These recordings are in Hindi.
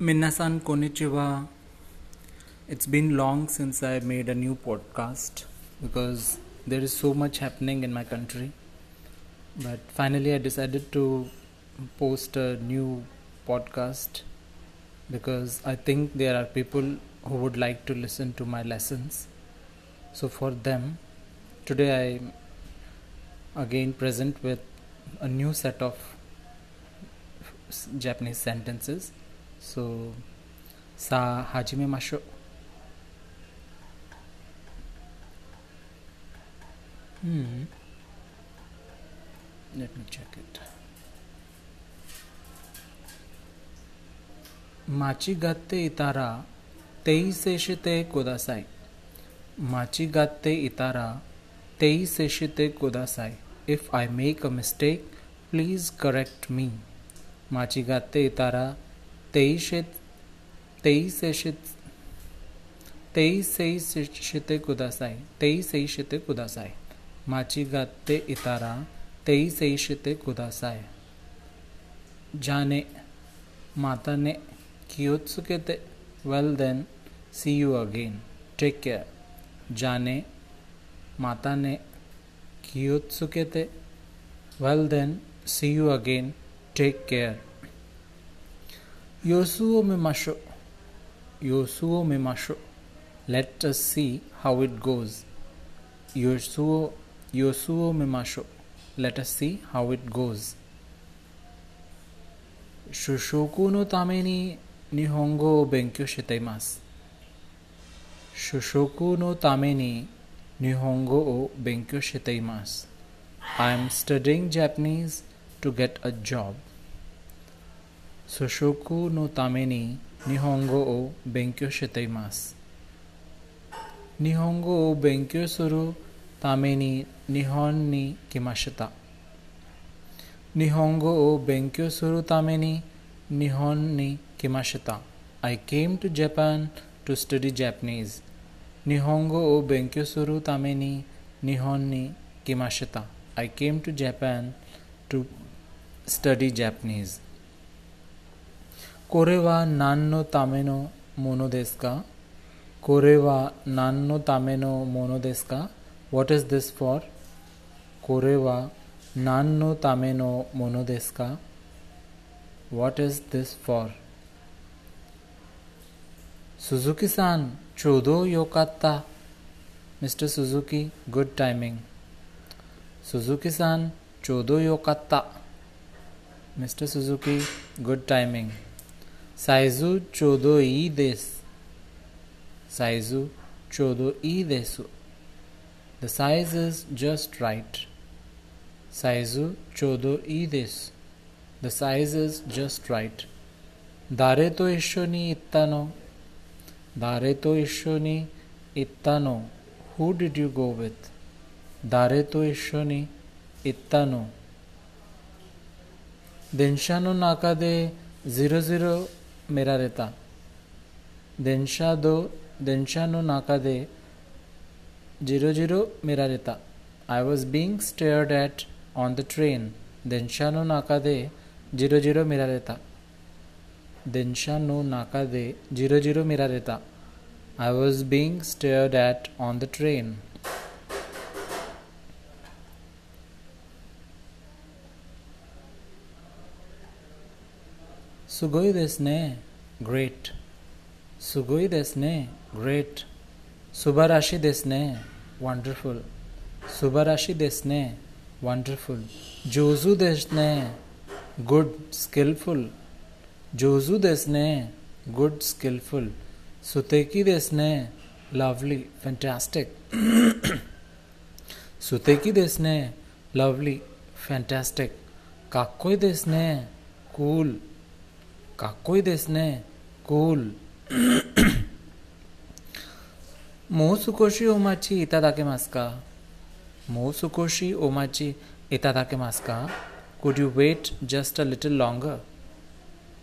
Minasan konnichiwa. It's been long since I made a new podcast because there is so much happening in my country. But finally, I decided to post a new podcast because I think there are people who would like to listen to my lessons. So, for them, today I'm again present with a new set of Japanese sentences. So, sa hajime masho. Hmm. Let me check it. Machigatte itara teiseshite kudasai. Machigatte itara teiseshite kudasai. If I make a mistake, please correct me. Machigatte itara teishet teiseshit teiseshite kudasai. Teiseshite kudasai. Machigatte itara teiseshite kudasai. Jane माता ने कियोत्सुकेते well then see you again take care जाने माता ने कियोत्सुकेते well then see you again take care Yosuo Mimasho. Yosuo Mimasho. Let us see how it goes. Yosuo Yosuo Mimasho. Let us see how it goes. Shushoku no tame ni Nihongo o benkyo shitaimasu. Shushoku no tame ni Nihongo o benkyo shitaimasu. I am studying Japanese to get a job. Sushoku no Tameni Nihongo o Benkyo Shiteimasu. Nihongo o Benkyo Suru Tameni Nihon ni Kimashita. Nihongo o Benkyo Suru Tameni Nihon ni Kimashita. I came to Japan to study Japanese. Nihongo o Benkyo Suru Tameni Nihon ni Kimashita. I came to Japan to study Japanese. कोरेवा नान्नो तामेनो मोनो देश का कोरेवा नान्नो तामेनो मोनो देश का वॉट इज़ दिस फॉर कोरेवा नान्नो तामेनो मोनो देश का what is this for Suzuki सान चोदो योकाता mister Suzuki good timing Suzuki सान चोदो योकाता mister Suzuki good timing Saizu Chodoides. desu. Saizu chodo idesu. The size is just right. Saizu chodo desu. The size is just right. Dare to ishoni ittano. Dare to ishoni ittano. Who did you go with? Dare to ishoni ittano. Denshano nakade 00 मेरा रहता देनशा दो देनशा नो नाका दे जीरो जीरो मेरा रहता I was being stared at on the train देनशा नो नाका दे जीरो जीरो मेरा रहता देनशा नो नाका दे जीरो जीरो मेरा रहता I was being stared at on the train すごいですね。Great. すごいですね。Great. 素晴らしいですね。Wonderful. 素晴らしいですね。Wonderful. 上手ですね。Good. Skillful. 上手ですね。Good. Skillful. 素敵ですね。Lovely. Fantastic. 素敵ですね。Lovely. Fantastic. かっこいいですね。Cool. かっこいいですね。Cool. もう少しお待ちいただけますかもう少しお待ちいただけますか Could you wait just a little longer?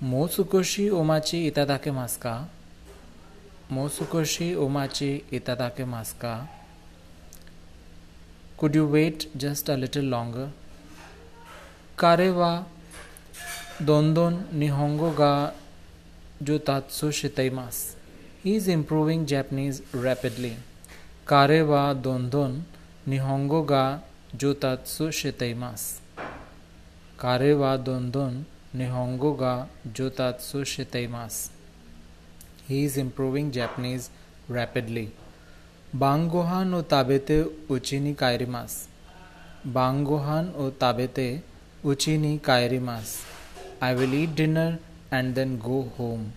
もう少しお待ちいただけますかもう少しお待ちいただけますか Could you wait just a little longer? 彼は Dondon Nihongo ga Jutatsu Shitaimasu. He is improving Japanese rapidly. Kare wa Dondon Nihongo ga Jutatsu Shitaimasu. Kare wa Dondon Nihongo ga Jutatsu Shitaimasu. He is improving Japanese rapidly. Bangohan o tabete uchi ni kairimasu. Bangohan o tabete uchi ni kairimasu. I will eat dinner and then go home.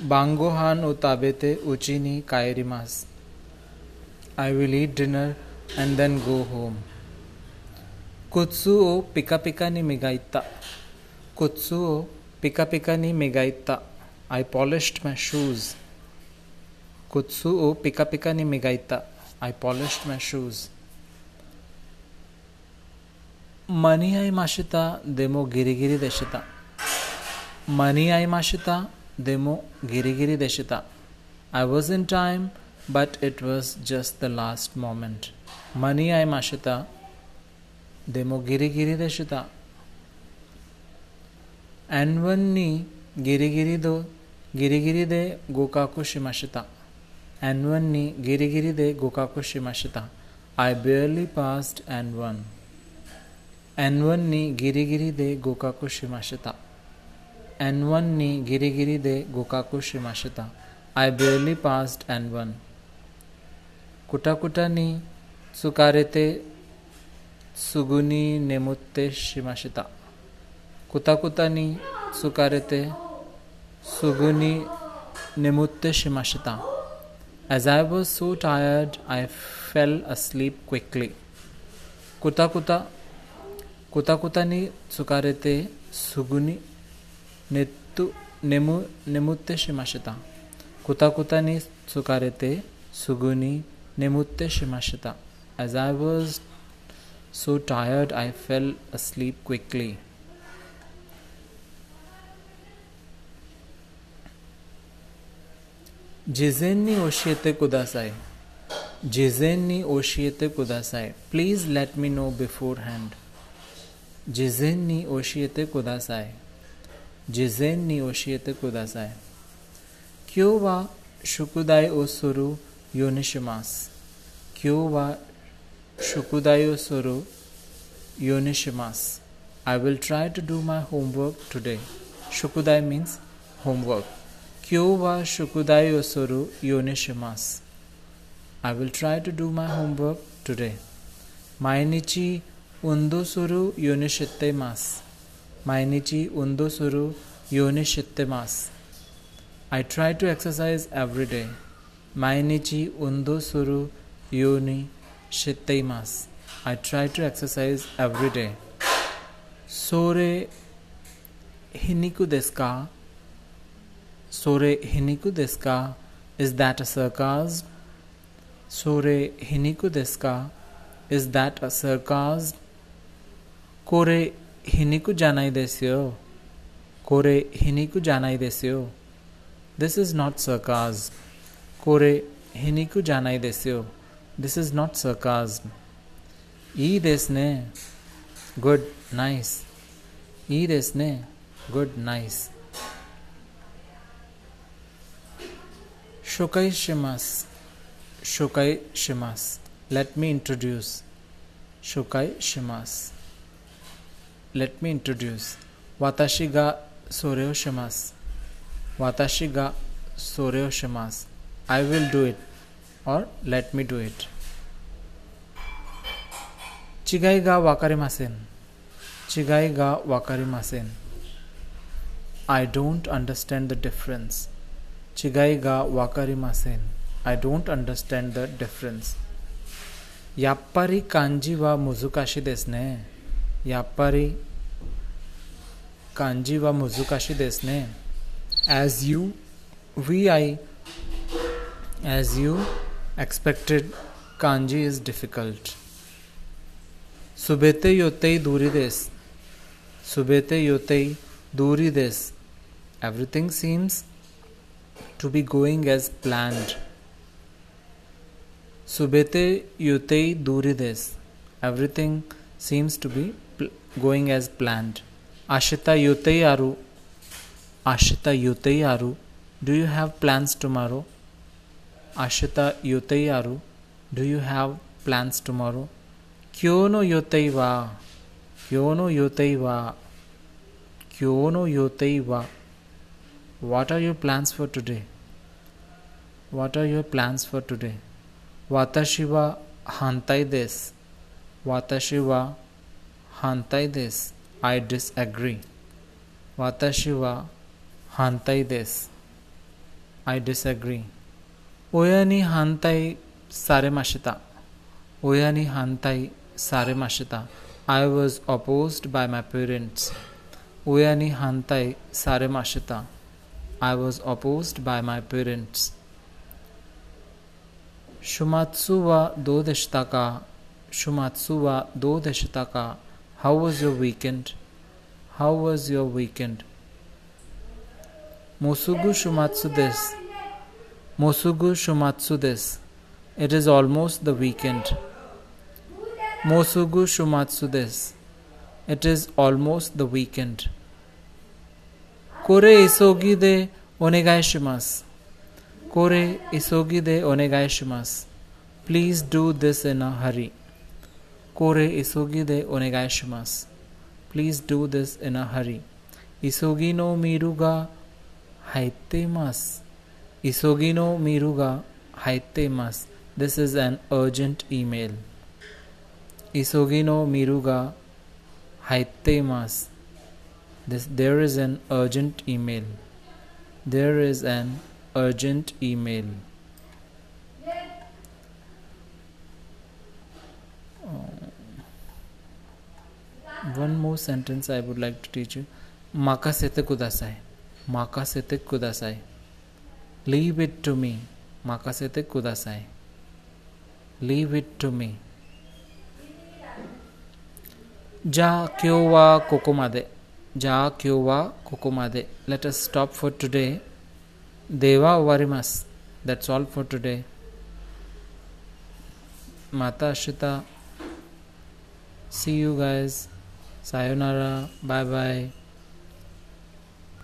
Bangohan o tabete uchini kairimasu. I will eat dinner and then go home. Kutsu o pika pika ni megaita. Kutsu o pika pika ni megaita. I polished my shoes. Kutsu o pika pika ni megaita. I polished my shoes. Mani ai mashita demo girigiri deshita. Mani ai mashita demo girigiri deshita. I was in time, but it was just the last moment. Mani ai mashita demo girigiri deshita. N1 ni girigiri do girigiri de gokaku shimashita. N1 ni girigiri de gokaku shimashita. I barely passed N1. N1 ni girigiri de gokaku shimashita. N one नी गिरी गिरी दे गोकाकु श्रीमाशिता I barely passed N one कुटा कुटा नी सुकारेते सुगुनी नेमुत्ते श्रीमाशिता कुता कुता नी सुकारेते सुगुनी नेमुत्ते श्रीमाशिता as I was so tired I fell asleep quickly कुता कुता कुता कुता नी सुकारेते सुगुनी नेतु, नेमु, नेमुत्ते शिमाशिता। कुता कुता नि सुकारेते, सुगुनी नेमुत्ते शिमाशिता। As I was so tired I fell asleep quickly जिजेन नी ओशियते कुदासाय जिजेन नी ओशियते कुदासाय please let me know beforehand जिजेन नी ओशियते कुदासाय Jizen oshiete kudasai. Kyo wa shukudai osuru yonishimasu. Kyo wa shukudai osuru yonishimasu. I will try to do my homework today. Shukudai means homework. Kyo wa shukudai osuru yonishimasu. I will try to do my homework today. Mainichi undo suru yonishittemasu. Mainichi undo suru. I try to exercise every day. Mainichi undo suru yoni shitteimasu. I try to exercise every day. Sore hiniku desu ka? Sore hiniku desu ka? Is that a sarcasm? Sore hiniku desu ka? Is that a sarcasm? Kore हिनीकु जानाई देस्यो कोरे हिनीकु जानाई देस्यो दिस इज़ नॉट सकाज कोरे हिनी हिनीकु जानाई देस्यो दिस इज़ नॉट सकाज ई देश ने गुड नाइस ई देश ने गुड नाइस शुकई शिमास शुकई शिमास लेट मी इंट्रोड्यूस शुकई शिमास लेट मी इंट्रोड्यूस वाताशी गा सोरेओ शमास वाताशी गा सोरेओ शमास आई विल डू इट और लेट मी डू इट चिगाई गा वाकारी मासेन चिगाई गा वाकारी मासेन I don't understand the difference चिगाई गा वाकारी मासेन I don't understand the difference यापारी कांजी वा मुजुकाशी देसने व्यापारी कांजी व मुजुकाशी देश ने as you we I as you expected kanji is difficult सुबेते योते ही दूरी देश सुबेते योते ही दूरी देश everything seems to be going as plan सुबेते युते दूरी देश everything seems to be going as planned. Ashita yutei aru. Ashita Yutayaru, do you have plans tomorrow? Ashita Yutayaru, do you have plans tomorrow? Kyono Yotaiva, Kyono Yotaiva, Kyono Yotaiva. What are your plans for today? What are your plans for today? Watashi wa hantai desu. Watashi wa hantai desu. I disagree. Watashi wa hantai desu. I disagree. Oya ni hantai saremashita. Oya ni hantai saremashita. I was opposed by my parents. Oya ni hantai saremashita. I was opposed by my parents. Shumatsu wa do deshita ka. Shumatsu wa do deshita ka. How was your weekend? How was your weekend? Mosugu shumatsu desu. Mosugu shumatsu desu. It is almost the weekend. Mosugu shumatsu desu. It is almost the weekend. Kore isogi de onegai shimasu. Kore isogi de onegai shimasu. Please do this in a hurry. Kore isogi de onegai shimasu. Please do this in a hurry. Isogi no miru ga haitemasu. Isogi no miru ga haitemasu. This is an urgent email. Isogi no miru ga haitemasu. This there is an urgent email. There is an urgent email. One more sentence I would like to teach you. Makasete kudasai. Makasete kudasai. Leave it to me. Makasete kudasai. Leave it to me. Ja kyo wa kokomade. Ja kyo wa kokomade. Let us stop for today. Deva varimas. That's all for today. Mata Ashita. See you guys. Sayonara. Bye bye.